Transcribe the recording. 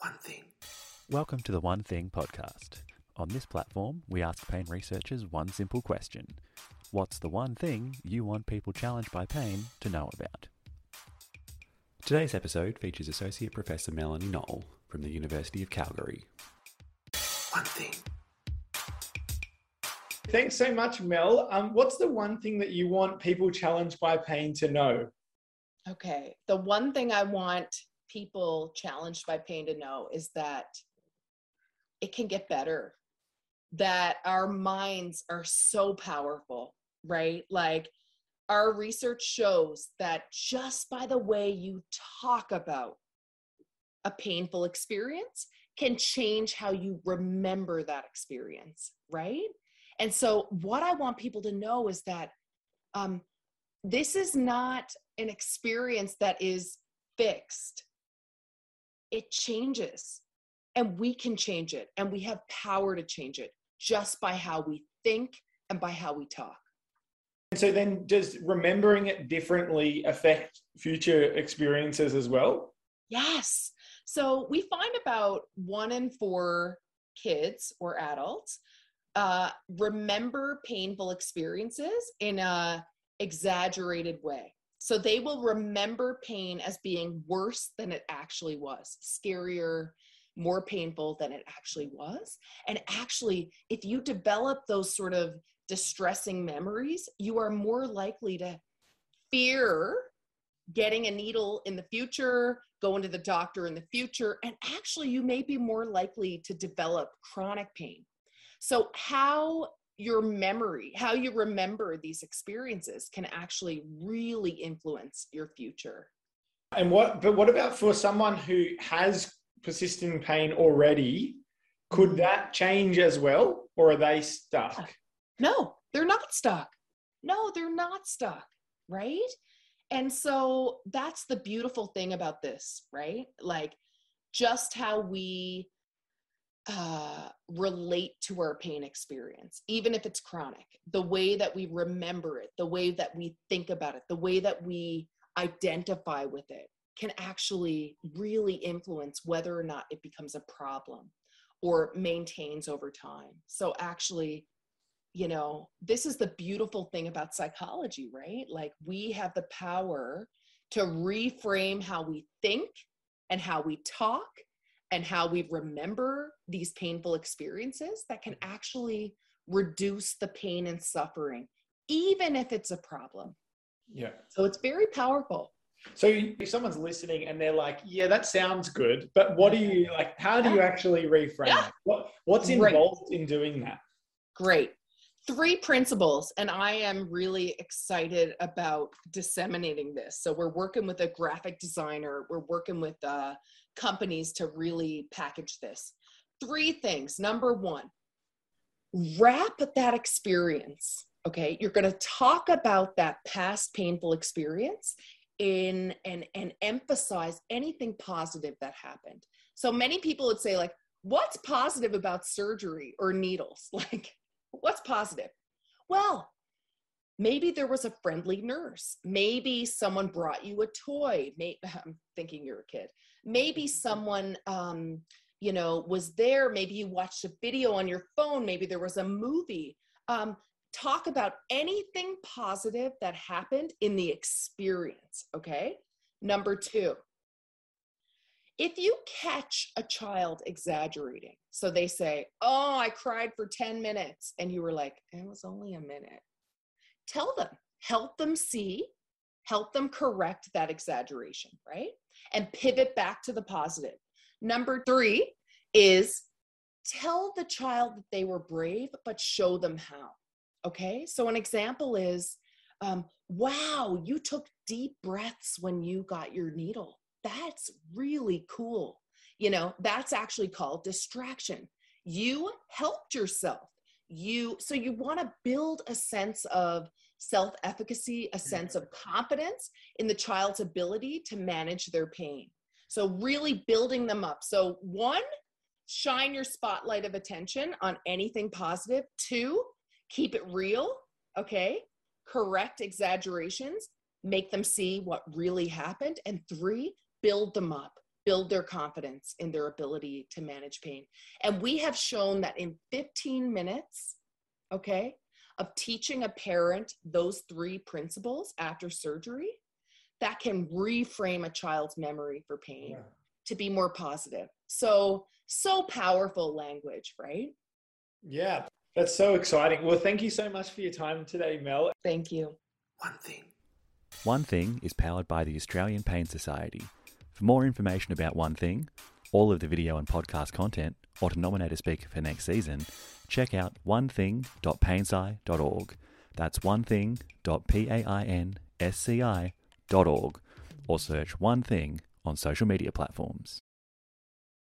One thing. Welcome to the One Thing podcast. On this platform, we ask pain researchers one simple question What's the one thing you want people challenged by pain to know about? Today's episode features Associate Professor Melanie Noel from the University of Calgary. One thing. Thanks so much, Mel. Um, what's the one thing that you want people challenged by pain to know? Okay. The one thing I want people challenged by pain to know is that it can get better, that our minds are so powerful, right? Like our research shows that just by the way you talk about a painful experience can change how you remember that experience, right? And so, what I want people to know is that um, this is not an experience that is fixed it changes and we can change it and we have power to change it just by how we think and by how we talk. And so then does remembering it differently affect future experiences as well? Yes. So we find about one in four kids or adults uh, remember painful experiences in a exaggerated way so they will remember pain as being worse than it actually was, scarier, more painful than it actually was. And actually, if you develop those sort of distressing memories, you are more likely to fear getting a needle in the future, going to the doctor in the future, and actually, you may be more likely to develop chronic pain. So, how your memory, how you remember these experiences can actually really influence your future. And what, but what about for someone who has persistent pain already? Could mm-hmm. that change as well, or are they stuck? No, they're not stuck. No, they're not stuck, right? And so that's the beautiful thing about this, right? Like just how we uh, relate to our pain experience, even if it's chronic. The way that we remember it, the way that we think about it, the way that we identify with it can actually really influence whether or not it becomes a problem or maintains over time. So, actually, you know, this is the beautiful thing about psychology, right? Like, we have the power to reframe how we think and how we talk and how we remember these painful experiences that can actually reduce the pain and suffering, even if it's a problem. Yeah. So it's very powerful. So if someone's listening and they're like, "Yeah, that sounds good," but what do you like? How do you actually reframe yeah. it? What What's involved Great. in doing that? Great. Three principles, and I am really excited about disseminating this. So we're working with a graphic designer. We're working with uh, companies to really package this. Three things. Number one, wrap that experience. Okay, you're going to talk about that past painful experience in and and emphasize anything positive that happened. So many people would say like, "What's positive about surgery or needles?" Like, what's positive? Well, maybe there was a friendly nurse. Maybe someone brought you a toy. Maybe, i'm thinking you're a kid. Maybe someone um, you know was there. Maybe you watched a video on your phone. Maybe there was a movie. Um, talk about anything positive that happened in the experience okay? Number two if you catch a child exaggerating so they say oh i cried for 10 minutes and you were like it was only a minute tell them help them see help them correct that exaggeration right and pivot back to the positive. Number three is tell the child that they were brave, but show them how. Okay, so an example is um, wow, you took deep breaths when you got your needle. That's really cool. You know, that's actually called distraction. You helped yourself. You so you want to build a sense of self efficacy, a mm-hmm. sense of confidence in the child's ability to manage their pain. So, really building them up. So, one, shine your spotlight of attention on anything positive. Two, keep it real. Okay. Correct exaggerations, make them see what really happened. And three, build them up. Build their confidence in their ability to manage pain. And we have shown that in 15 minutes, okay, of teaching a parent those three principles after surgery, that can reframe a child's memory for pain Yeah. to be more positive. So, so powerful language, right? Yeah, that's so exciting. Well, thank you so much for your time today, Mel. Thank you. One thing. One Thing is powered by the Australian Pain Society. For more information about One Thing, all of the video and podcast content, or to nominate a speaker for next season, check out onething.painsci.org. That's onething.painsci.org or search One Thing on social media platforms.